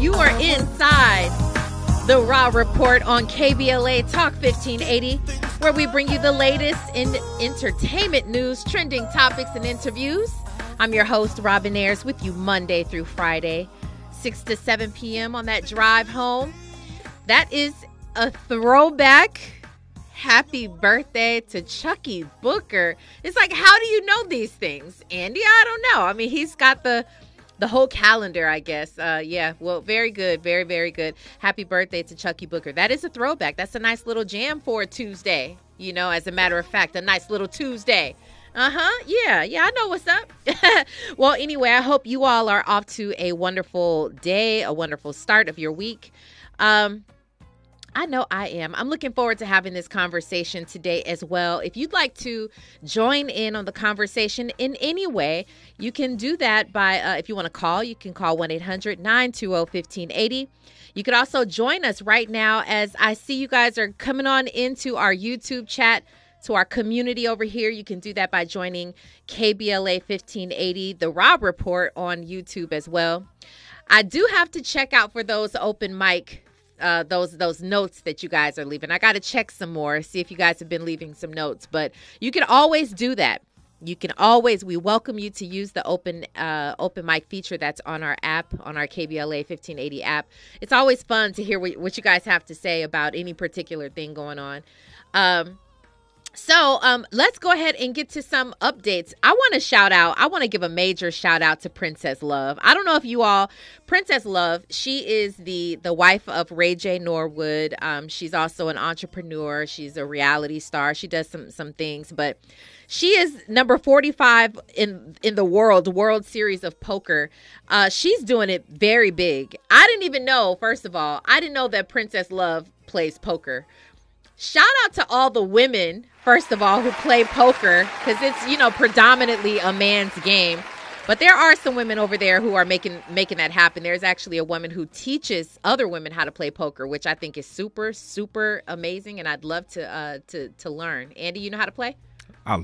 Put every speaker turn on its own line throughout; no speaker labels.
You are inside the Raw Report on KBLA Talk 1580, where we bring you the latest in entertainment news, trending topics, and interviews. I'm your host, Robin Ayers, with you Monday through Friday, 6 to 7 p.m. on that drive home. That is a throwback. Happy birthday to Chuckii Booker. It's like, how do you know these things? Andy, I don't know. I mean, he's got the the whole calendar, I guess. Uh, yeah, well, very good, very, very good. Happy birthday to Chuckii Booker. That is a throwback. That's a nice little jam for a Tuesday. You know, as a matter of fact, a nice little Tuesday. Uh huh. Yeah, yeah, I know what's up. well, anyway, I hope you all are off to a wonderful day, a wonderful start of your week. Um, I know I am. I'm looking forward to having this conversation today as well. If you'd like to join in on the conversation in any way, you can do that by, uh, if you want to call, you can call 1 800 920 1580. You could also join us right now as I see you guys are coming on into our YouTube chat to our community over here. You can do that by joining KBLA 1580, the Rob Report on YouTube as well. I do have to check out for those open mic uh, those those notes that you guys are leaving. I got to check some more, see if you guys have been leaving some notes. But you can always do that. You can always. We welcome you to use the open uh, open mic feature that's on our app, on our KBLA 1580 app. It's always fun to hear what, what you guys have to say about any particular thing going on. Um, so um, let's go ahead and get to some updates. I want to shout out, I want to give a major shout out to Princess Love. I don't know if you all, Princess Love, she is the the wife of Ray J. Norwood. Um, she's also an entrepreneur. She's a reality star. She does some some things, but she is number 45 in in the world world series of poker uh, she's doing it very big i didn't even know first of all i didn't know that princess love plays poker shout out to all the women first of all, who play poker because it's you know predominantly a man's game. But there are some women over there who are making making that happen. There's actually a woman who teaches other women how to play poker, which I think is super super amazing, and I'd love to uh, to to learn. Andy, you know how to play?
I,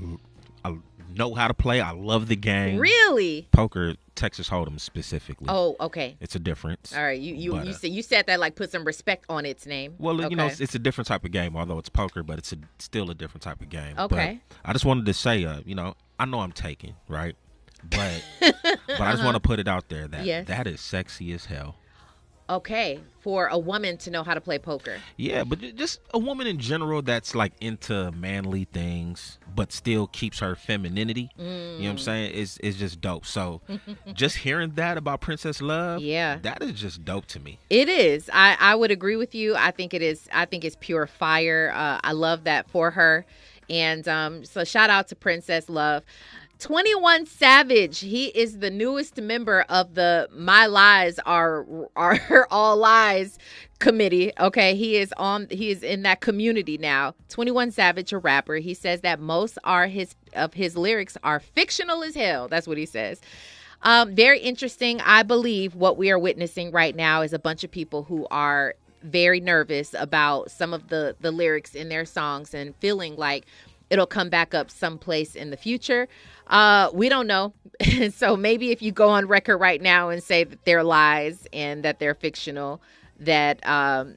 know how to play. I love the game.
Really?
Poker, Texas Hold'em specifically.
Oh, okay.
It's a difference.
All right, you you but, you, uh, said, you said that like put some respect on its name.
Well,
okay.
you know, it's, it's, a different type of game. Although it's poker, but it's a, still a different type of game.
Okay.
But I just wanted to say, uh, you know, I know I'm taking right, but but I just want to put it out there that yes. that is sexy as hell
okay for a woman to know how to play poker.
Yeah, but just a woman in general that's like into manly things but still keeps her femininity. Mm. You know what I'm mm. saying? It's it's just dope. So just hearing that about Princess Love,
yeah.
That is just dope to me.
It is. I I would agree with you. I think it is I think it's pure fire. Uh, I love that for her. And um, so shout out to Princess Love. 21 Savage, he is the newest member of the My Lies Are Are All Lies committee. Okay, he is on he is in that community now. 21 Savage, a rapper, he says that most are his of his lyrics are fictional as hell. That's what he says. Um, very interesting. I believe what we are witnessing right now is a bunch of people who are very nervous about some of the the lyrics in their songs and feeling like it'll come back up someplace in the future. Uh, we don't know. so maybe if you go on record right now and say that they're lies and that they're fictional, that um,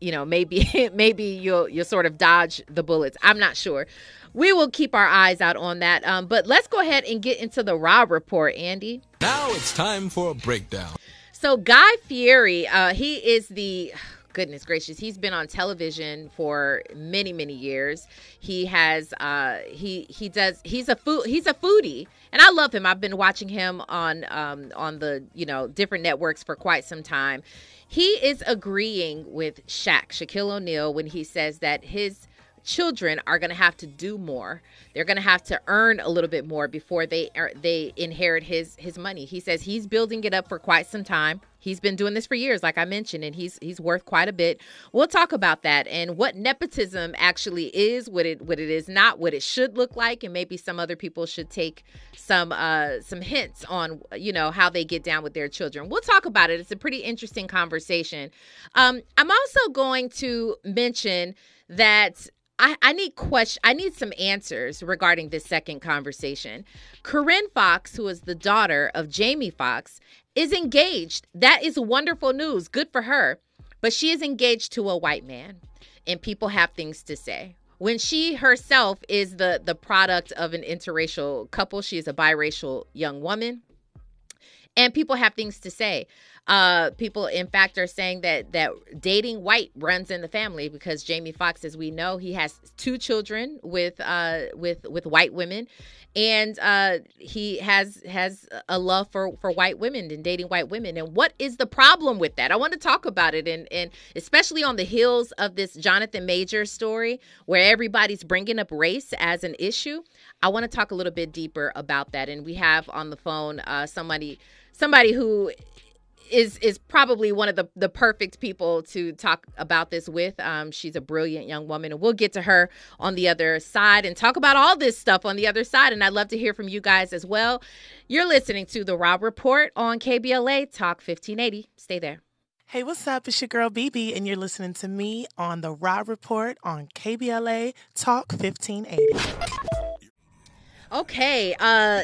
you know maybe maybe you'll you'll sort of dodge the bullets. I'm not sure. We will keep our eyes out on that. Um, but let's go ahead and get into the Rob report, Andy.
Now it's time for a breakdown.
So Guy Fieri, uh, he is the goodness gracious. He's been on television for many many years. He has uh he he does he's a food he's a foodie. And i love him. I've been watching him on um on the you know different networks for quite some time. He is agreeing with Shaq Shaquille O'Neal when he says that his children are going to have to do more. They're going to have to earn a little bit more before they er, they inherit his his money. He says he's building it up for quite some time. He's been doing this for years, like I mentioned, and he's he's worth quite a bit. We'll talk about that and what nepotism actually is, what it what it is not, what it should look like, and maybe some other people should take some uh some hints on you know how they get down with their children. We'll talk about it. It's a pretty interesting conversation. Um, I'm also going to mention that I, I need question. I need some answers regarding this second conversation. Corinne Foxx, who is the daughter of Jamie Foxx, is engaged. That is wonderful news. Good for her. But she is engaged to a white man, and people have things to say. When she herself is the the product of an interracial couple, she is a biracial young woman, and people have things to say. Uh, people, in fact, are saying that that dating white runs in the family because Jamie Foxx, as we know, he has two children with uh, with with white women, and uh, he has has a love for for white women and dating white women. And what is the problem with that? I want to talk about it, and and especially on the heels of this Jonathan Major story, where everybody's bringing up race as an issue. I want to talk a little bit deeper about that, and we have on the phone uh, somebody somebody who is is probably one of the the perfect people to talk about this with. Um, she's a brilliant young woman, and we'll get to her on the other side and talk about all this stuff on the other side. And I'd love to hear from you guys as well. You're listening to the Rob Report on KBLA Talk 1580. Stay there.
Hey, what's up? It's your girl BB, and you're listening to me on the Rob Report on KBLA Talk 1580.
Okay, uh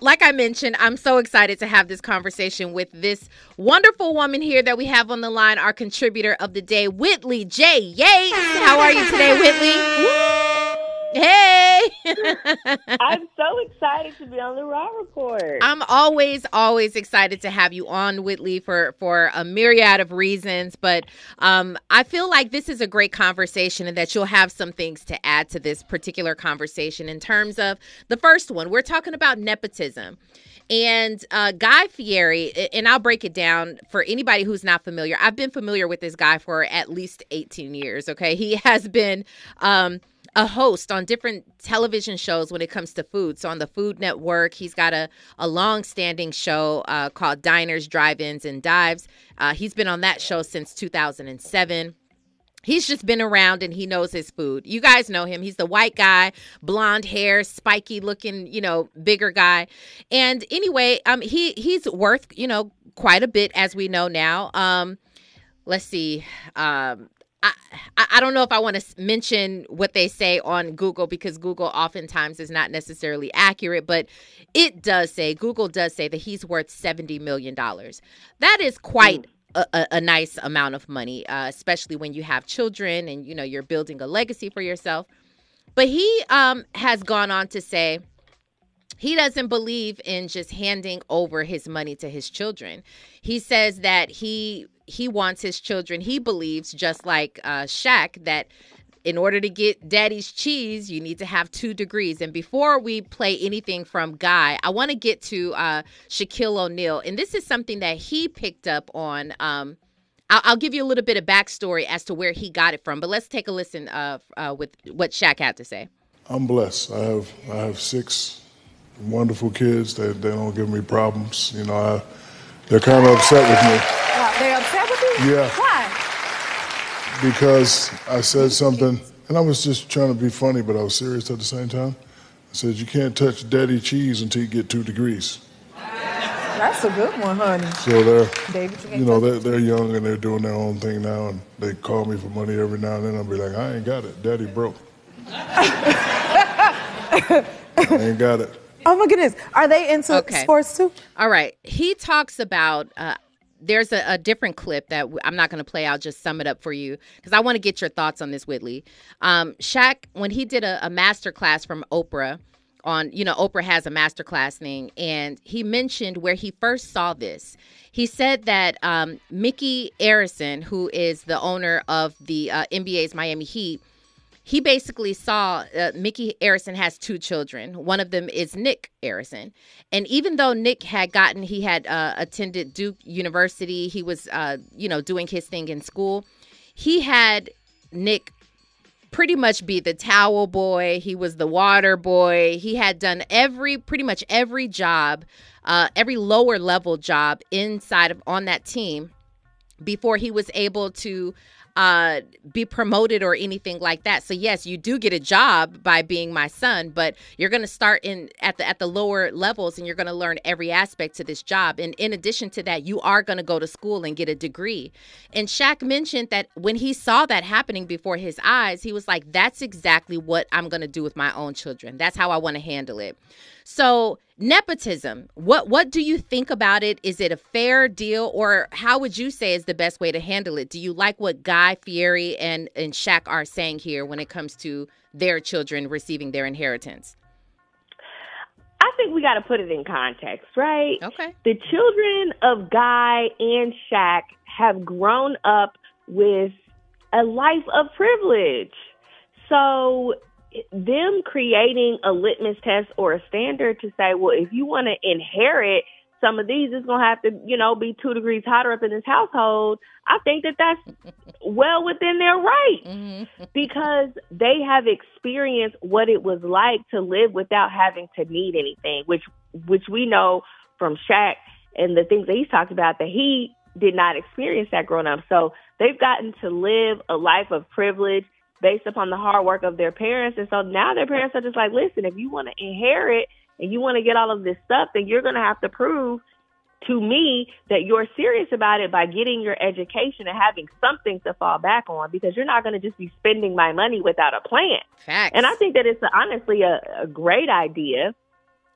like I mentioned, I'm so excited to have this conversation with this wonderful woman here that we have on the line, our contributor of the day, Whitley J. Yates. How are you today, Whitley? Hey!
I'm so excited to be on the Raw Report.
I'm always, always excited to have you on, Whitley, for for a myriad of reasons. But um, I feel like this is a great conversation, and that you'll have some things to add to this particular conversation. In terms of the first one, we're talking about nepotism. And uh, Guy Fieri, and I'll break it down for anybody who's not familiar. I've been familiar with this guy for at least 18 years. Okay. He has been um, a host on different television shows when it comes to food. So on the Food Network, he's got a, a long standing show uh, called Diners, Drive Ins, and Dives. Uh, he's been on that show since 2007 he's just been around and he knows his food. You guys know him. He's the white guy, blonde hair, spiky looking, you know, bigger guy. And anyway, um he he's worth, you know, quite a bit as we know now. Um let's see. Um I, I don't know if I want to mention what they say on Google because Google oftentimes is not necessarily accurate, but it does say, Google does say that he's worth $70 million. That is quite a, a, a, nice amount of money, uh, especially when you have children and, you know, you're building a legacy for yourself. But he um, has gone on to say, he doesn't believe in just handing over his money to his children. He says that he he wants his children. He believes, just like uh, Shaq, that in order to get daddy's cheese, you need to have two degrees. And before we play anything from Guy, I want to get to uh, Shaquille O'Neal. And this is something that he picked up on. Um, I'll, I'll, give you a little bit of backstory as to where he got it from. But let's take a listen uh, uh, with what Shaq had to say.
I'm blessed. I have I have six wonderful kids. They, they don't give me problems. You know, I, they're kind of upset with me.
they're upset with you?
Yeah.
Why?
Because I said something, and I was just trying to be funny, but I was serious at the same time. I said, you can't touch daddy cheese until you get two degrees.
That's a good one, honey.
So they're,
David, you,
you know, they're, they're young and they're doing their own thing now, and they call me for money every now and then. I'll be like, I ain't got it. Daddy broke. I ain't got it.
Oh my goodness. Are they into
Okay.
sports too?
All right. He talks about. Uh, there's a, a different clip that I'm not going to play. I'll just sum it up for you because I want to get your thoughts on this, Whitley. Um, Shaq, when he did a, a master class from Oprah on, you know, Oprah has a master class thing, and he mentioned where he first saw this. He said that um, Mickey Arison, who is the owner of the uh, NBA's Miami Heat, he basically saw uh, Mickey Arison has two children. One of them is Nick Arison. And even though Nick had gotten, he had uh, attended Duke University, he was, uh, you know, doing his thing in school, he had Nick pretty much be the towel boy. He was the water boy. He had done every, pretty much every job, uh, every lower level job inside of on that team before he was able to uh, be promoted or anything like that. So yes, you do get a job by being my son, but you're going to start in at the at the lower levels, and you're going to learn every aspect to this job. And in addition to that, you are going to go to school and get a degree. And Shaq mentioned that when he saw that happening before his eyes, he was like, "That's exactly what I'm going to do with my own children. That's how I want to handle it." So nepotism. What what do you think about it? Is it a fair deal? Or how would you say is the best way to handle it? Do you like what guy fieri and and Shaq are saying here when it comes to their children receiving their inheritance?
I think we got to put it in context, right?
okay.
The children of Guy and Shaq have grown up with a life of privilege. So, them creating a litmus test or a standard to say, well, if you want to inherit some of these, it's going to have to, you know, be two degrees hotter up in this household. I think that that's well within their right mm-hmm. because they have experienced what it was like to live without having to need anything, which which we know from Shaq and the things that he's talked about that he did not experience that growing up. So they've gotten to live a life of privilege based upon the hard work of their parents. And so now their parents are just like, listen, if you want to inherit and you want to get all of this stuff, then you're going to have to prove to me that you're serious about it by getting your education and having something to fall back on because you're not going to just be spending my money without a plan.
facts
And I think that it's honestly a, a great idea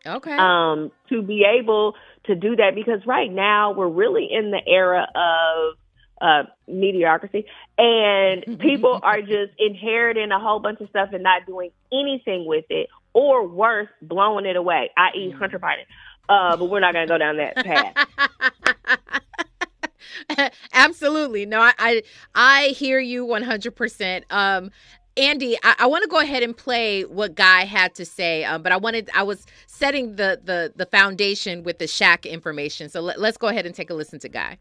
okay
um, to be able to do that because right now we're really in the era of uh, mediocrity and people are just inheriting a whole bunch of stuff and not doing anything with it or worse, blowing it away, i.e. Hunter Biden. Uh, but we're not going to go down that path.
Absolutely. No, I, I I hear you 100%. Um Andy, I, I want to go ahead and play what Guy had to say, um, but I wanted I was setting the the the foundation with the Shaq information. So let, let's go ahead and take a listen to Guy.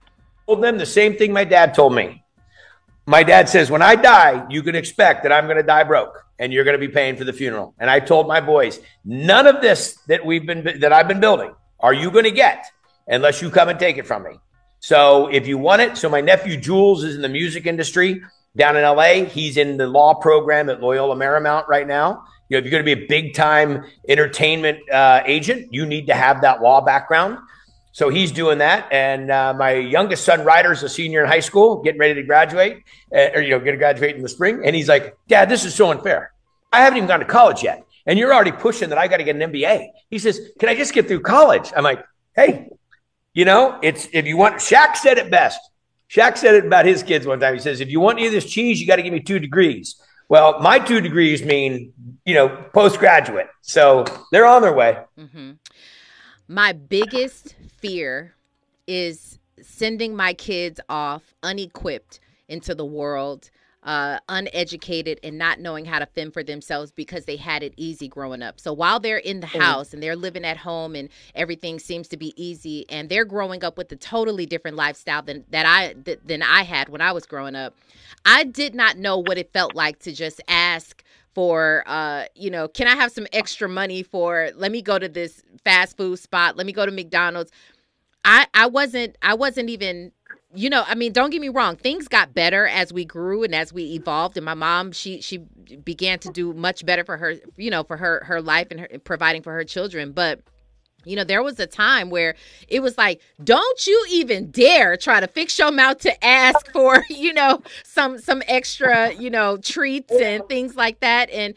Told them the same thing my dad told me. My dad says, when I die, you can expect that I'm going to die broke and you're going to be paying for the funeral. And I told my boys, none of this that we've been, that I've been building are you going to get unless you come and take it from me. So if you want it, so my nephew Jules is in the music industry down in LA. He's in the law program at Loyola Marymount right now. You know, if you're going to be a big time entertainment uh, agent, you need to have that law background. So he's doing that, and uh, my youngest son Ryder's a senior in high school, getting ready to graduate, uh, or you know, going to graduate in the spring. And he's like, "Dad, this is so unfair. I haven't even gone to college yet, and you're already pushing that I got to get an MBA." He says, "Can I just get through college?" I'm like, "Hey, you know, it's if you want." Shaq said it best. Shaq said it about his kids one time. He says, "If you want any of this cheese, you got to give me two degrees." Well, my two degrees mean, you know, postgraduate. So they're on their way.
My biggest fear is sending my kids off unequipped into the world, uh, uneducated and not knowing how to fend for themselves because they had it easy growing up. So while they're in the house and they're living at home and everything seems to be easy, and they're growing up with a totally different lifestyle than that I th- than I had when I was growing up, I did not know what it felt like to just ask for uh you know can i have some extra money for let me go to this fast food spot let me go to mcdonald's. I i wasn't i wasn't even you know i mean don't get me wrong things got better as we grew and as we evolved and my mom she she began to do much better for her you know for her her life and her providing for her children but you know, there was a time where it was like, don't you even dare try to fix your mouth to ask for, you know, some some extra, you know, treats and things like that. And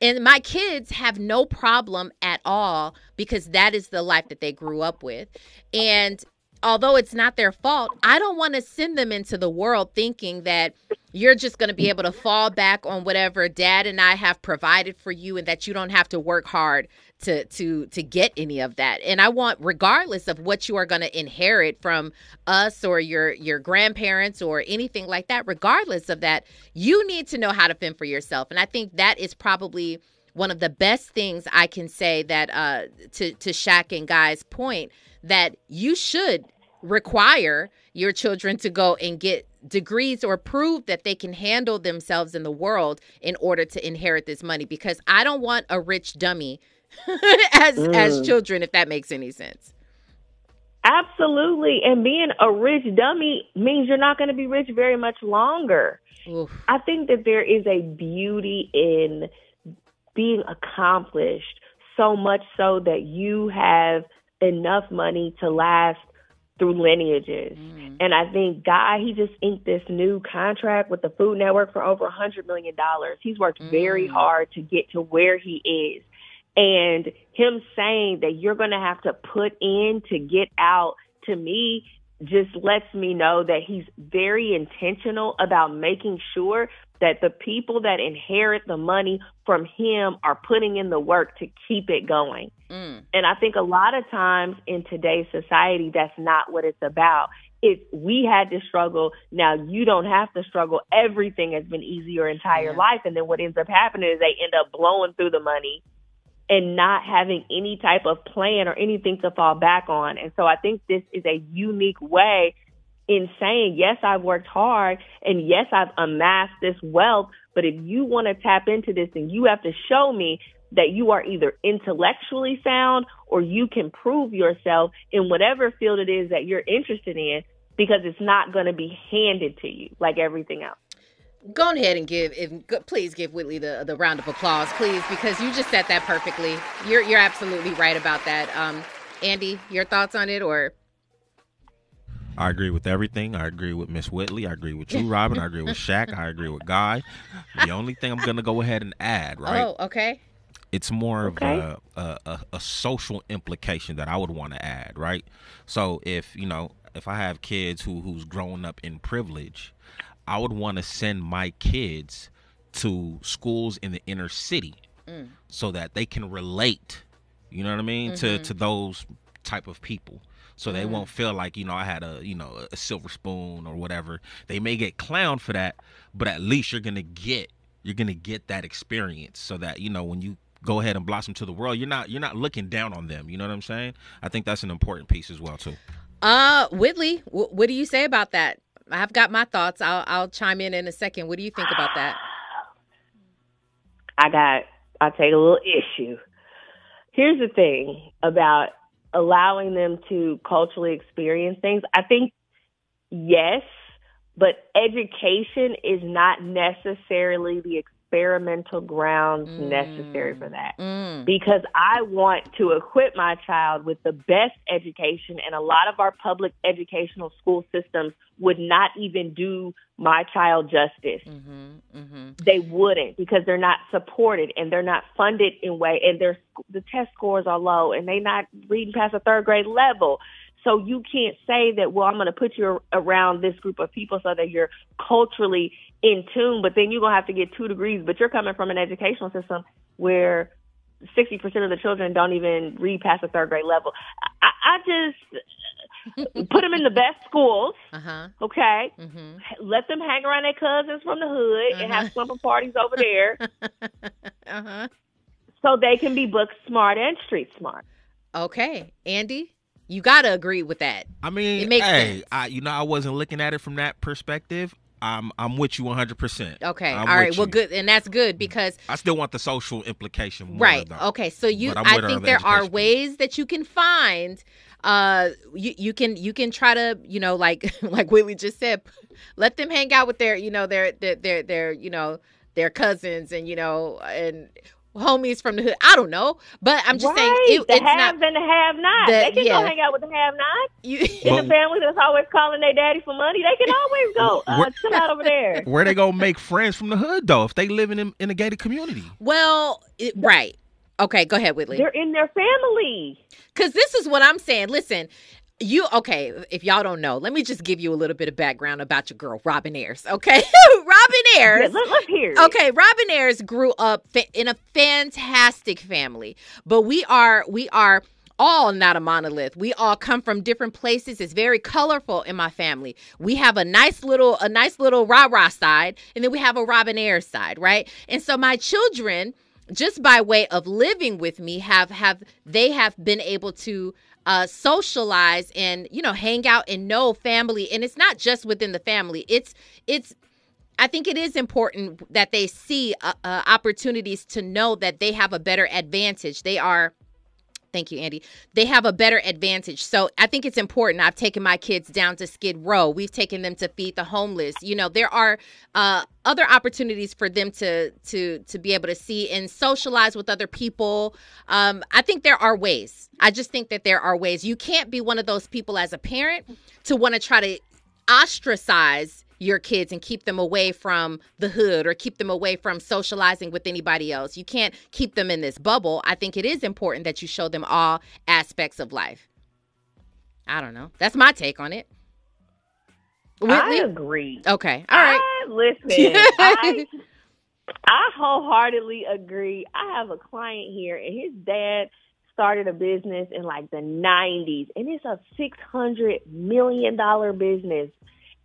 and my kids have no problem at all because that is the life that they grew up with. And although it's not their fault, I don't want to send them into the world thinking that you're just going to be able to fall back on whatever dad and I have provided for you and that you don't have to work hard to to to get any of that. And I want regardless of what you are going to inherit from us or your your grandparents or anything like that, regardless of that, you need to know how to fend for yourself. And I think that is probably one of the best things I can say that uh to to Shaq and Guy's point that you should require your children to go and get degrees or prove that they can handle themselves in the world in order to inherit this money because I don't want a rich dummy as as mm. children if that makes any sense.
Absolutely. And being a rich dummy means you're not going to be rich very much longer.
Oof.
I think that there is a beauty in being accomplished so much so that you have enough money to last through lineages.
Mm.
And I think Guy, he just inked this new contract with the Food Network for over a hundred million dollars. He's worked very
Mm.
hard to get to where he is. And him saying that you're going to have to put in to get out to me just lets me know that he's very intentional about making sure that the people that inherit the money from him are putting in the work to keep it going.
Mm.
And I think a lot of times in today's society, that's not what it's about. It's we had to struggle. Now you don't have to struggle. Everything has been easy your entire
Yeah.
life. And then what ends up happening is they end up blowing through the money and not having any type of plan or anything to fall back on. And so I think this is a unique way in saying, yes, I've worked hard and yes, I've amassed this wealth, but if you want to tap into this, then you have to show me that you are either intellectually sound or you can prove yourself in whatever field it is that you're interested in because it's not going to be handed to you like everything else.
Go ahead and give, if, please give Whitley the, the round of applause, please, because you just said that perfectly. You're you're absolutely right about that. Um, Andy, your thoughts on it, or
I agree with everything. I agree with Miss Whitley. I agree with you, Robin. I agree with Shaq. I agree with Guy. The only thing I'm gonna go ahead and add, right?
oh, okay,
it's more
Okay.
of a, a, a, social implication that I would want to add, right? So if you know, if I have kids who who's growing up in privilege, I would want to send my kids to schools in the inner city mm. so that they can relate. You know what I mean to mm-hmm. to those type of people. So they mm. won't feel like you know I had a you know a silver spoon or whatever. They may get clowned for that, but at least you're gonna get you're gonna get that experience so that you know when you go ahead and blossom to the world you're not you're not looking down on them you know what i'm saying i think that's an important piece as well too
uh, Whitley, wh- what do you say about that? I've got my thoughts. I'll I'll chime in in a second. What do you think about that?
I got, I take a little issue. Here's the thing about allowing them to culturally experience things. I think, yes, but education is not necessarily the experimental grounds necessary for that.
Mm.
Because I want to equip my child with the best education, and a lot of our public educational school systems would not even do my child justice
Mm-hmm. Mm-hmm.
they wouldn't because they're not supported and they're not funded in way and their the test scores are low and they're not reading past the third grade level so you can't say that well i'm going to put you around this group of people so that you're culturally in tune but then you're going to have to get two degrees but you're coming from an educational system where 60% of the children don't even read past the third grade level i, I just put them in the best schools
Uh huh.
okay
Mm-hmm.
let them hang around their cousins from the hood and have slumber parties over there
Uh huh.
so they can be book smart and street smart.
Okay, Andy, you gotta agree with that.
i mean
It makes
hey
sense.
i you know i wasn't looking at it from that perspective i'm i'm with you 100%
Okay,
I'm
all right. Well,
you.
good, and that's good because
i still want the social implication more,
right.
though.
Okay, so you, I think there are ways that you can find. Uh, you you can you can try to you know like like Willie just said, let them hang out with their you know their their their, their you know their cousins and you know and homies from the hood. I don't know, but I'm just saying
right.
it,
the
it's
haves
not
and the have nots.
the-
They can
yeah.
go hang out with the have nots.
you.
In the family that's always calling their daddy for money, they can always go uh,
Where-
chill out over there.
where they gonna make friends from the hood though if they living in, in a gated community
well, it, right. Okay, go ahead, Whitley.
They're in their family.
Because this is what I'm saying. Listen, you okay? If y'all don't know, let me just give you a little bit of background about your girl, Robin Ayers. Okay, Robin
Yeah,
Ayers.
let, us hear.
Okay, Robin Ayers grew up fa- in a fantastic family, but we are we are all not a monolith. We all come from different places. It's very colorful in my family. We have a nice little a nice little rah rah side, and then we have a Robin Ayers side, right? And so my children just by way of living with me have have they have been able to uh socialize and you know hang out and know family and it's not just within the family it's it's I think it is important that they see uh, uh, opportunities to know that they have a better advantage. They are Thank you, Andy. They have a better advantage. So I think it's important. I've taken my kids down to Skid Row. We've taken them to feed the homeless. You know, there are uh, other opportunities for them to to to be able to see and socialize with other people. Um, I think there are ways. I just think that there are ways. You can't be one of those people as a parent to want to try to ostracize your kids and keep them away from the hood or keep them away from socializing with anybody else. You can't keep them in this bubble. I think it is important that you show them all aspects of life. I don't know. That's my take on it.
Whitley? I agree.
Okay. All right.
I, listen, I, I wholeheartedly agree. I have a client here, and his dad started a business in like the 90s, and it's a $600 million business.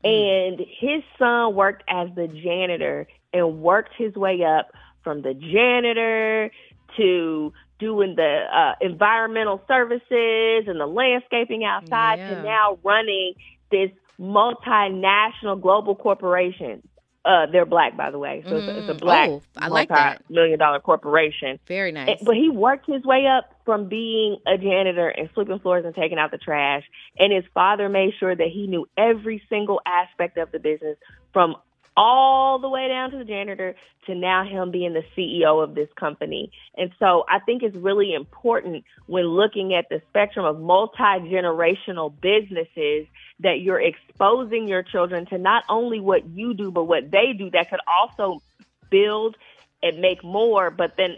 Mm. And his son worked as the janitor and worked his way up from the janitor to doing the uh, environmental services and the landscaping outside yeah. to now running this multinational global corporation. Uh, they're black, by the way, so mm. it's, a, it's, a, mm. black,
oh, I like that.
million dollar corporation.
Very nice.
But he worked his way up from being a janitor and sweeping floors and taking out the trash. And his father made sure that he knew every single aspect of the business from all the way down to the janitor to now him being the CEO of this company. And so I think it's really important when looking at the spectrum of multi-generational businesses that you're exposing your children to not only what you do, but what they do that could also build and make more, but then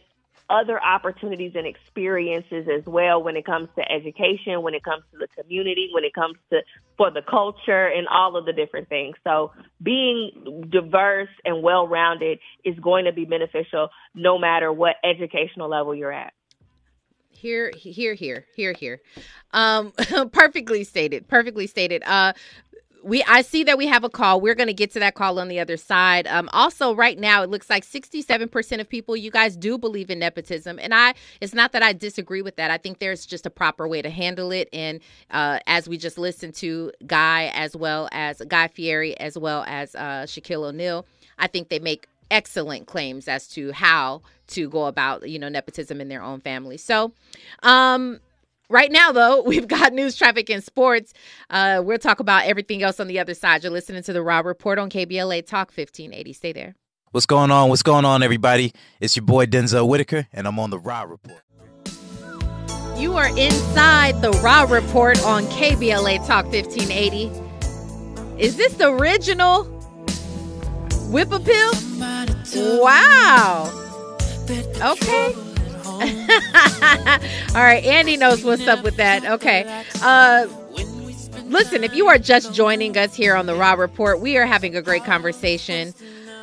other opportunities and experiences as well when it comes to education, when it comes to the community, when it comes to for the culture and all of the different things. So being diverse and well rounded is going to be beneficial no matter what educational level you're at.
Here, here, here, here, here. Um, perfectly stated. Perfectly stated. Uh, we I see that we have a call. We're going to get to that call on the other side. Um, also, right now, it looks like 67% of people, you guys do believe in nepotism, and I. It's not that I disagree with that. I think there's just a proper way to handle it, and uh, as we just listened to Guy as well as Guy Fieri as well as uh, Shaquille O'Neal, I think they make excellent claims as to how to go about you know nepotism in their own family. So, um, Right now, though, we've got news, traffic, and sports. Uh, we'll talk about everything else on the other side. You're listening to the Raw Report on KBLA Talk 1580. Stay there.
What's going on? What's going on, everybody? It's your boy Denzel Whitaker, and I'm on the Raw Report.
You are inside the Raw Report on KBLA Talk 1580. Is this the original Whip Appeal? Wow. Okay. All right, Andy knows what's up with that. Okay. Uh, listen, if you are just joining us here on the Raw Report, we are having a great conversation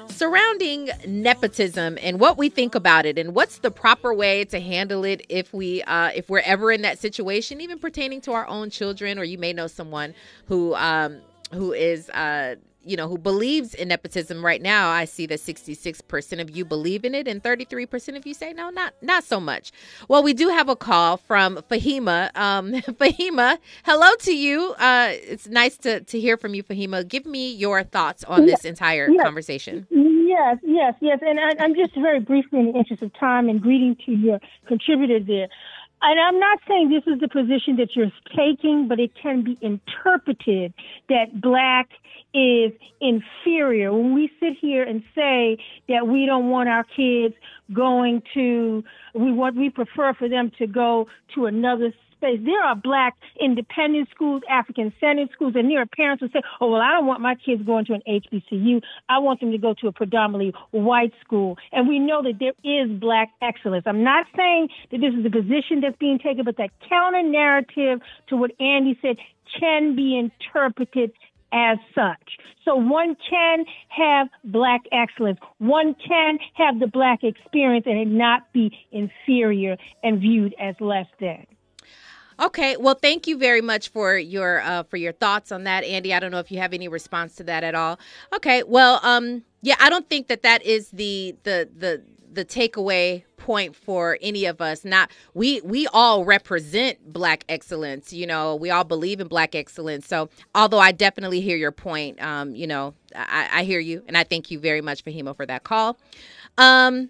surrounding nepotism and what we think about it and what's the proper way to handle it if we uh, if we're ever in that situation even pertaining to our own children or you may know someone who um, who is uh, you know, who believes in nepotism right now, I see that 66% of you believe in it and 33% of you say no, not not so much. Well, we do have a call from Fahima. Um, Fahima, hello to you. Uh, it's nice to, to hear from you, Fahima. Give me your thoughts on this entire
yes.
conversation.
Yes, yes, yes. And I, I'm just very briefly in the interest of time and greeting to your contributor there. And I'm not saying this is the position that you're taking, but it can be interpreted that black is inferior. When we sit here and say that we don't want our kids going to, we want, we prefer for them to go to another space. There are black independent schools, African centered schools, and there are parents who say, oh, well, I don't want my kids going to an HBCU. I want them to go to a predominantly white school. And we know that there is black excellence. I'm not saying that this is the position that's being taken, but that counter narrative to what Andy said can be interpreted as such. So one can have black excellence. One can have the black experience and it not be inferior and viewed as less than.
Okay, well, thank you very much for your uh, for your thoughts on that, Andy. I don't know if you have any response to that at all. Okay, well, um, yeah, I don't think that that is the the the the takeaway point for any of us not we we all represent black excellence you know we all believe in black excellence so although i definitely hear your point um you know i, I hear you and i thank you very much fahima for that call um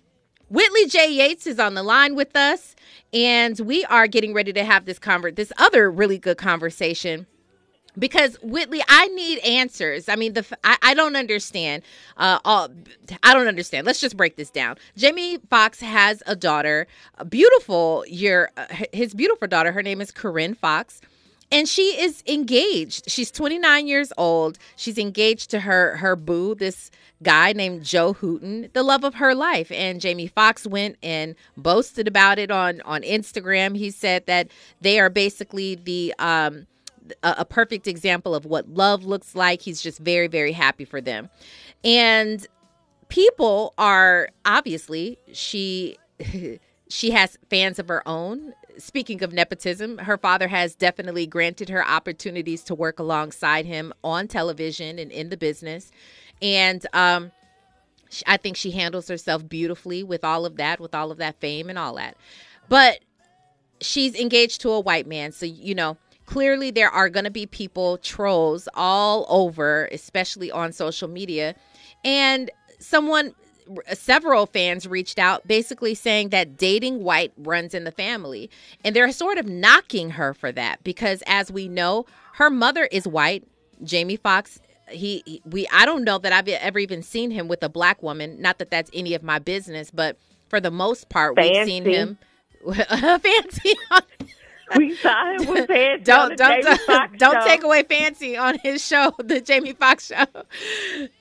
Whitley J. Yates is on the line with us, and we are getting ready to have this conver- this other really good conversation. Because Whitley, I need answers. I mean, the I, don't understand. Uh, all I don't understand. Let's just break this down. Jamie Foxx has a daughter, a beautiful year. Uh, his beautiful daughter. Her name is Corinne Foxx and she is engaged. She's 29 years old. She's engaged to her her boo, this guy named Joe Hooten, the love of her life. And Jamie Foxx went and boasted about it on on Instagram. He said that they are basically the um a, a perfect example of what love looks like. He's just very very happy for them. And people are obviously she she has fans of her own speaking of nepotism, her father has definitely granted her opportunities to work alongside him on television and in the business. And um, I think she handles herself beautifully with all of that, with all of that fame and all that. But she's engaged to a white man. So, you know, clearly there are going to be people, trolls all over, especially on social media. And someone several fans reached out basically saying that dating white runs in the family. And they're sort of knocking her for that because as we know, her mother is white. Jamie Foxx he, he, we I don't know that I've ever even seen him with a black woman. Not that that's any of my business, but for the most part,
Fancy.
we've seen him fancy.
We saw him with fancy.
don't don't don't
show.
take away fancy on his show, the Jamie Foxx show.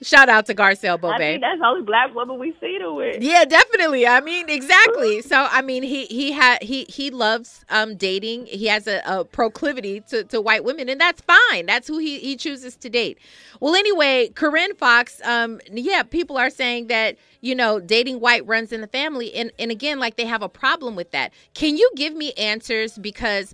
Shout out to Garcelle
I
Beauvais.
think that's the only black woman we see her with.
Yeah, definitely. I mean, exactly. So, I mean, he he had he he loves um dating. He has a, a proclivity to, to white women, and that's fine. That's who he he chooses to date. Well, anyway, Corinne Foxx. Um, yeah, people are saying that you know dating white runs in the family, and and again, like they have a problem with that. Can you give me answers because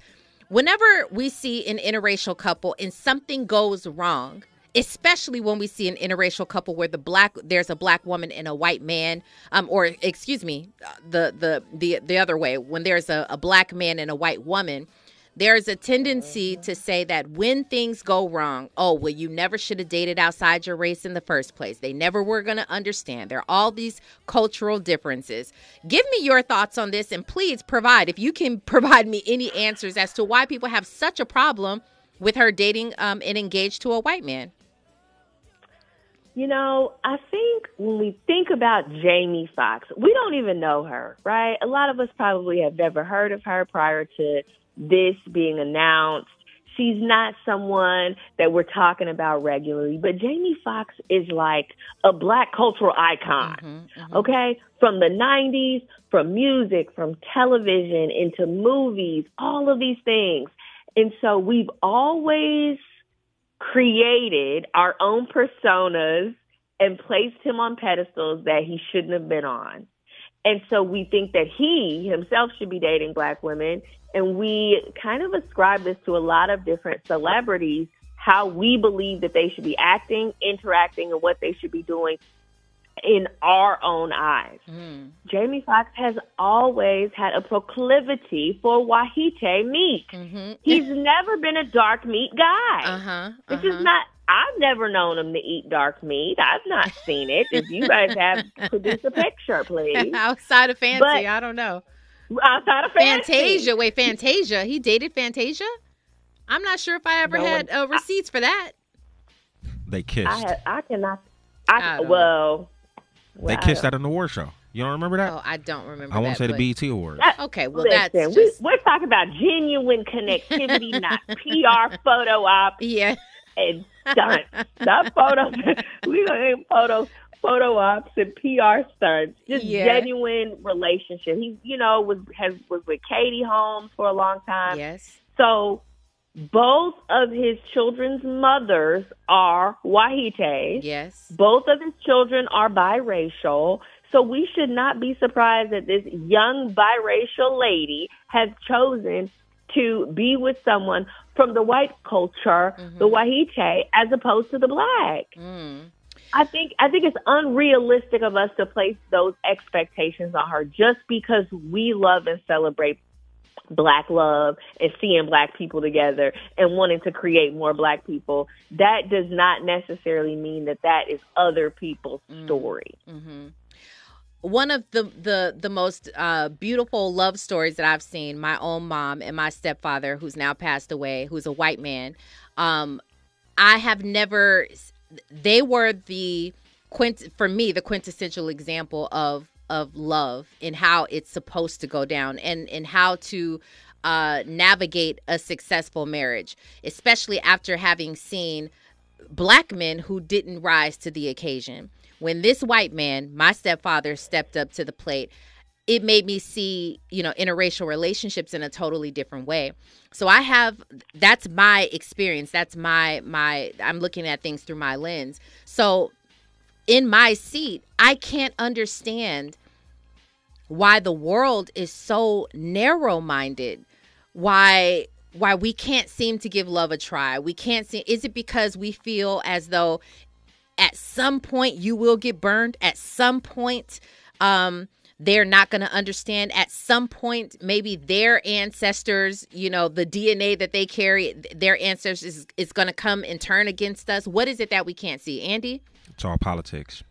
whenever we see an interracial couple and something goes wrong especially when we see an interracial couple where the black there's a black woman and a white man um or excuse me the the the the other way when there's a, a black man and a white woman there's a tendency to say that when things go wrong, oh, well, you never should have dated outside your race in the first place. They never were going to understand. There are all these cultural differences. Give me your thoughts on this and please provide, if you can provide me any answers as to why people have such a problem with her dating um, and engaged to a white man.
You know, I think when we think about Jamie Foxx, we don't even know her, right? A lot of us probably have never heard of her prior to this being announced. She's not someone that we're talking about regularly, but Jamie Foxx is like a black cultural icon. Mm-hmm, mm-hmm. Okay? From the 90s, from music, from television into movies, all of these things. And so we've always created our own personas and placed him on pedestals that he shouldn't have been on. And so we think that he himself should be dating black women. And we kind of ascribe this to a lot of different celebrities, how we believe that they should be acting, interacting, and what they should be doing in our own eyes. Mm-hmm. Jamie Foxx has always had a proclivity for Wahite meat. Mm-hmm. He's never been a dark meat guy.
Uh-huh.
This is uh-huh. not. I've never known him to eat dark meat. I've not seen it. If you guys have, produce a picture, please.
Outside of fancy,
But-
I don't know.
Outside of fancy.
Fantasia. Wait, Fantasia. He dated Fantasia? I'm not sure if I ever
No
had
one-
uh, receipts for that.
They kissed.
I have, I cannot.
I
I,
don't
well,
they
well, I
kissed
don't-
at an award show. You don't remember that?
Oh, I don't remember
I won't
that,
say the
but-
BET Awards.
That-
Okay, well,
listen,
that's
we,
just-
we're talking about genuine connectivity, not PR photo op
Yeah.
and done. not photos. we don't need photo photo ops and PR stunts. Just
Yeah.
genuine relationship. He, you know, was has was with Katie Holmes for a long time.
Yes.
So both of his children's mothers are Wahites.
Yes.
Both of his children are biracial. So we should not be surprised that this young biracial lady has chosen to be with someone from the white culture, the Wahite, as opposed to the black.
Mm.
I think I think it's unrealistic of us to place those expectations on her just because we love and celebrate black love and seeing black people together and wanting to create more black people. That does not necessarily mean that that is other people's story.
hmm one of the the the most uh, beautiful love stories that I've seen. My own mom and my stepfather, who's now passed away, who's a white man. Um, I have never. They were the quint for me the quintessential example of of love and how it's supposed to go down and and how to uh, navigate a successful marriage, especially after having seen black men who didn't rise to the occasion. When this white man, my stepfather, stepped up to the plate, it made me see, you know, interracial relationships in a totally different way. So I have that's my experience. That's my my I'm looking at things through my lens. So in my seat, I can't understand why the world is so narrow-minded. Why why we can't seem to give love a try. We can't see is it because we feel as though at some point you will get burned at some point um they're not going to understand at some point maybe their ancestors you know the dna that they carry their ancestors is, is going to come and turn against us what is it that we can't see andy
It's all politics.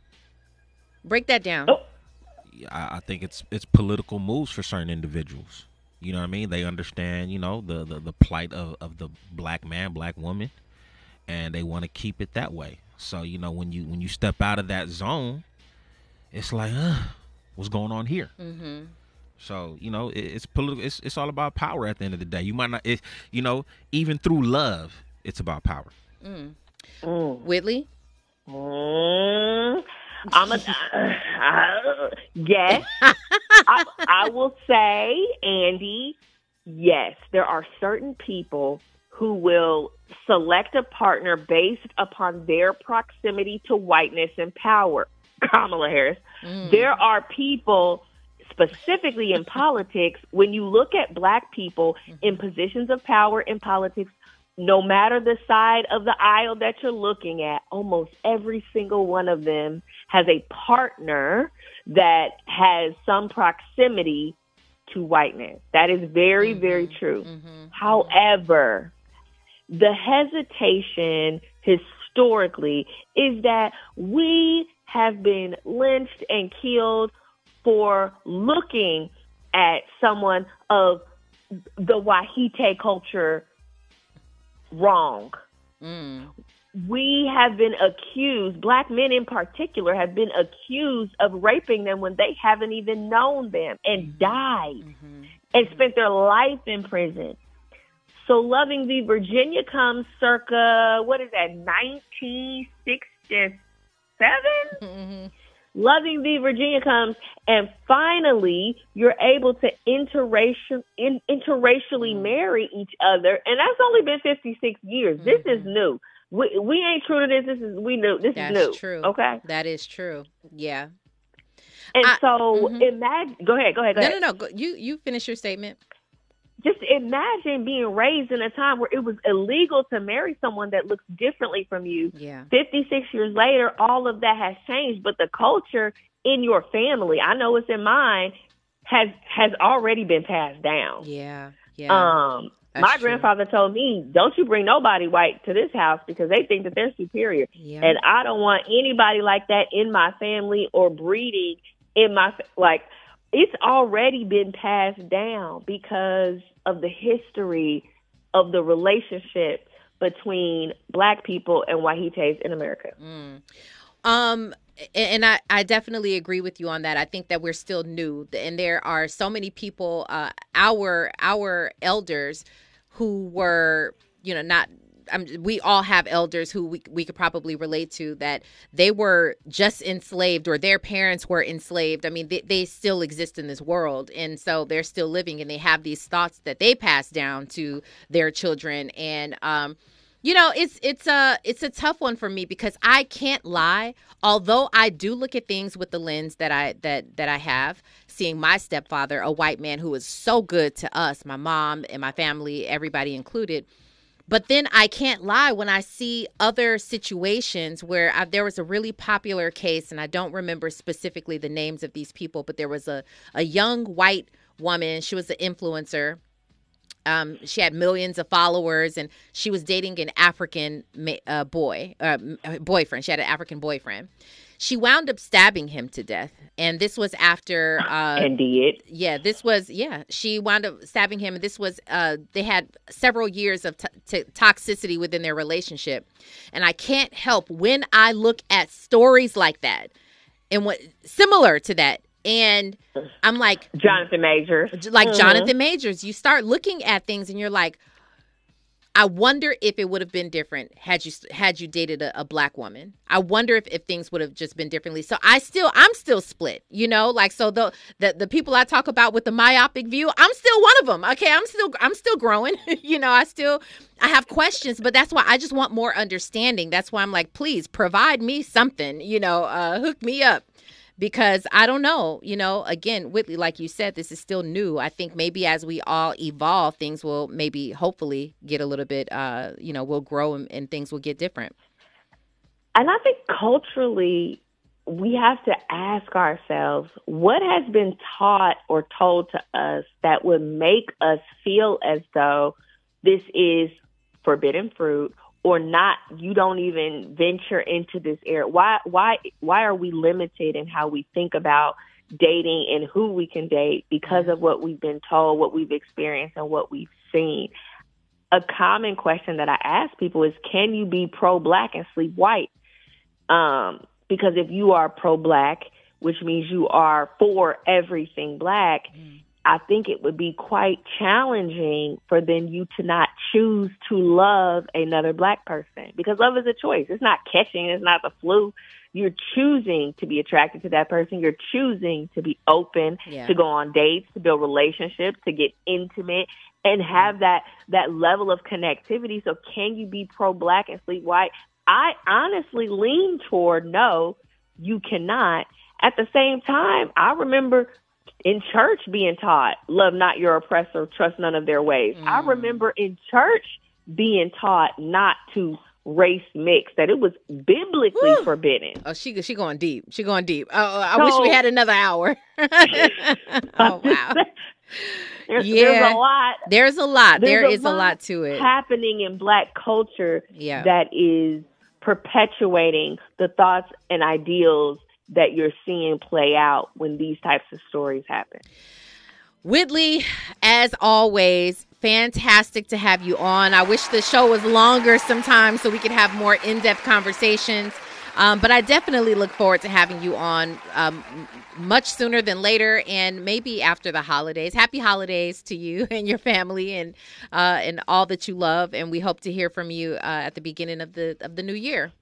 break that down
I, I think it's it's political moves for certain individuals. You know what I mean? They understand, you know, the the, the plight of, of the black man, black woman, and they want to keep it that way. So, you know, when you when you step out of that zone, it's like, uh, what's going on here?
mm-hmm.
So, you know, it, it's political. It's it's all about power at the end of the day. You might not, it, you know, even through love, it's about power.
mm.
Mm.
whitley
Mm, I'm a uh, yes. I, I will say, Andy, yes. There are certain people who will select a partner based upon their proximity to whiteness and power. Kamala Harris.
Mm.
There are people specifically in politics when you look at black people mm-hmm. in positions of power in politics no matter the side of the aisle that you're looking at, almost every single one of them has a partner that has some proximity to whiteness. That is very, mm-hmm. very true. Mm-hmm. However, the hesitation historically is that we have been lynched and killed for looking at someone of the Wahite culture wrong.
Mm.
We have been accused, black men in particular, have been accused of raping them when they haven't even known them and mm-hmm. died mm-hmm. Mm-hmm. and spent their life in prison. So Loving v. Virginia comes circa, what is that, 1967? Mm-hmm. Loving v. Virginia comes, and finally, you're able to interracial, in, interracially mm-hmm. marry each other, and that's only been 56 years. This is mm-hmm. new. We, we ain't true to this. This is we new. This
That's
is new.
true.
Okay.
That is true. Yeah.
And
I-
so
mhm.
imagine. Go ahead. Go ahead. Go
no,
ahead.
no, no. Go, you you finish your statement.
Just imagine being raised in a time where it was illegal to marry someone that looks differently from you.
Yeah.
56 years later, all of that has changed, but the culture in your family, I know it's in mine, has has already been passed down.
Yeah. Yeah.
Um,
That's
my
true.
grandfather told me, "Don't you bring nobody white to this house because they think that they're superior."
Yeah.
And I don't want anybody like that in my family or breeding in my like. It's already been passed down because of the history of the relationship between black people and Wahites in America.
Mm. Um, and I, I definitely agree with you on that. I think that we're still new, and there are so many people, uh, our our elders, who were, you know, not. Um, we all have elders who we, we could probably relate to that they were just enslaved or their parents were enslaved. I mean, they, they still exist in this world. And so they're still living and they have these thoughts that they pass down to their children. And, um, you know, it's it's a it's a tough one for me because I can't lie. Although I do look at things with the lens that I that that I have, seeing my stepfather, a white man who was so good to us, my mom and my family, everybody included. But then I can't lie when I see other situations where I, there was a really popular case, and I don't remember specifically the names of these people, but there was a, a young white woman. She was an influencer. Um, she had millions of followers, and she was dating an African uh, boy, uh, boyfriend. She had an African boyfriend. She wound up stabbing him to death. And this was after uh
and did.
yeah, this was yeah. She wound up stabbing him, and this was uh they had several years of t- t- toxicity within their relationship, and I can't help when I look at stories like that, and what similar to that, and I'm like
Jonathan Majors.
like
Mhm.
Jonathan Majors, you start looking at things, and you're like, I wonder if it would have been different had you had you dated a, a black woman. I wonder if, if things would have just been differently. So I still I'm still split, you know, like so the the the people I talk about with the myopic view, I'm still one of them. Okay, I'm still I'm still growing. you know, I still I have questions, but that's why I just want more understanding. That's why I'm like, please provide me something, you know, uh, hook me up because I don't know, you know, again, Whitley, like you said, this is still new. I think maybe as we all evolve, things will maybe hopefully get a little bit, uh, you know, we'll grow and, and things will get different.
And I think culturally, we have to ask ourselves what has been taught or told to us that would make us feel as though this is forbidden fruit or not you don't even venture into this area. Why why why are we limited in how we think about dating and who we can date because of what we've been told what we've experienced and what we've seen? A common question that I ask people is can you be pro black and sleep white? Um, because if you are pro black, which means you are for everything black, I think it would be quite challenging for then you to not choose to love another black person because love is a choice. It's not catching, it's not the flu. You're choosing to be attracted to that person. You're choosing to be open,
Yeah.
to go on dates, to build relationships, to get intimate and have that that level of connectivity. So can you be pro black and sleep white? I honestly lean toward no, you cannot. At the same time, I remember in church being taught, love not your oppressor, trust none of their ways. I mm. remember in church being taught not to race mix, that it was biblically forbidden.
Oh, she she going deep. She going deep. Oh, oh I wish we had another hour. oh wow.
There's,
Yeah.
there's a lot.
There's a lot.
There's
There is a lot to it.
happening in black culture
Yeah.
that is perpetuating the thoughts and ideals that you're seeing play out when these types of stories happen.
Whitley, as always, fantastic to have you on. I wish the show was longer sometimes so we could have more in depth conversations. Um, but I definitely look forward to having you on um, much sooner than later, and maybe after the holidays. Happy holidays to you and your family, and uh, and all that you love. And we hope to hear from you uh, at the beginning of the of the new year.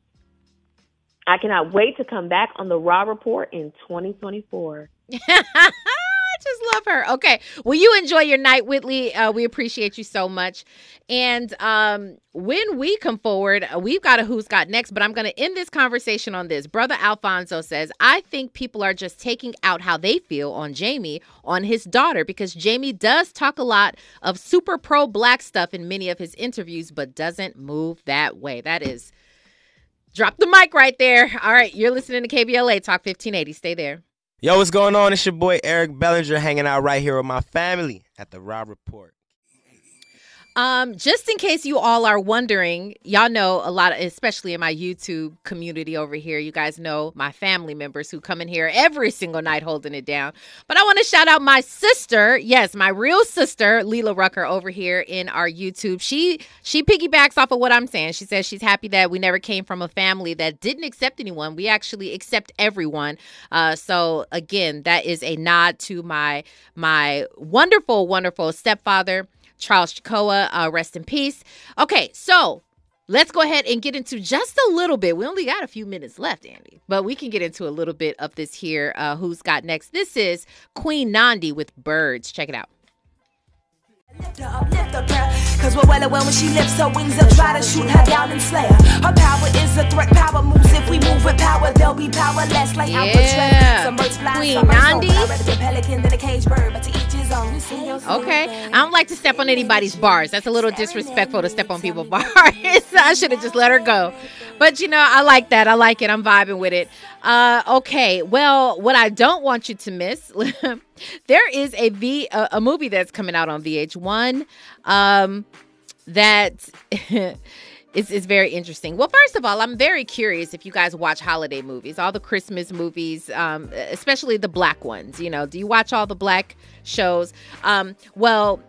I cannot wait to come back on the Rob Report in 2024.
I just love her. Okay. Well, you enjoy your night, Whitley. Uh, we appreciate you so much. And um, when we come forward, uh, we've got a Who's Got Next, but I'm going to end this conversation on this. Brother Alfonso says, I think people are just taking out how they feel on Jamie, on his daughter, because Jamie does talk a lot of super pro black stuff in many of his interviews, but doesn't move that way. That is. Drop the mic right there. All right, you're listening to KBLA Talk 1580. Stay there.
Yo, what's going on? It's your boy Eric Bellinger hanging out right here with my family at the Rob Report.
Um, just in case you all are wondering, y'all know a lot, of, especially in my YouTube community over here. You guys know my family members who come in here every single night holding it down. But I want to shout out my sister, yes, my real sister, Leela Rucker, over here in our YouTube. She she piggybacks off of what I'm saying. She says she's happy that we never came from a family that didn't accept anyone. We actually accept everyone. Uh, so again, that is a nod to my my wonderful, wonderful stepfather. Charles Chicoa, uh, rest in peace. Okay, so let's go ahead and get into just a little bit. We only got a few minutes left, Andy, but we can get into a little bit of this here. Uh, who's got next? This is Queen Nandi with Birds. Check it out.
Cause we're well aware when she lifts her wings, they'll try to shoot her down and slay her. Her power is a threat, power moves. If we move with power, they'll be powerless like
Yeah.
Some birds fly,
Queen
some
Nandi.
I'd rather be a pelican than a cage bird, but to each his own. You see your
Okay, I don't like to step on anybody's bars. That's a little disrespectful to step on people's bars. I should have just let her go. But you know, I like that. I like it. I'm vibing with it. Uh, okay, well, what I don't want you to miss, there is a V a, a movie that's coming out on VH1 um, that it's, it's very interesting. Well, first of all, I'm very curious if you guys watch holiday movies, all the Christmas movies, um, especially the black ones. You know, do you watch all the black shows? Um, well,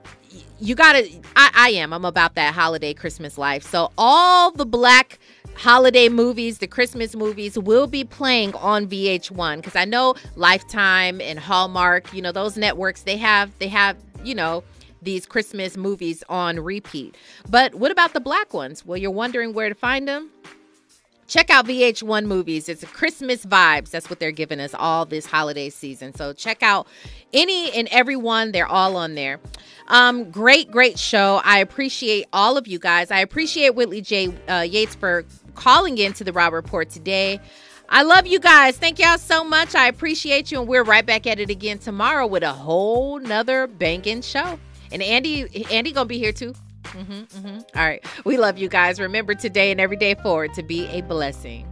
you gotta. I, I am. I'm about that holiday Christmas life. So all the black holiday movies, the Christmas movies, will be playing on VH1 because I know Lifetime and Hallmark. You know, those networks they have they have you know these Christmas movies on repeat. But what about the black ones? Well, you're wondering where to find them? Check out VH1 movies. It's Christmas vibes. That's what they're giving us all this holiday season. So check out any and every one. They're all on there. Um, great, great show. I appreciate all of you guys. I appreciate Whitley J. Uh, Yates for calling in to the Rob Report today. I love you guys. Thank y'all so much. I appreciate you. And we're right back at it again tomorrow with a whole nother banging show. And Andy, Andy gonna be here too. Mm-hmm, mm-hmm. All right. We love you guys. Remember today and every day forward to be a blessing.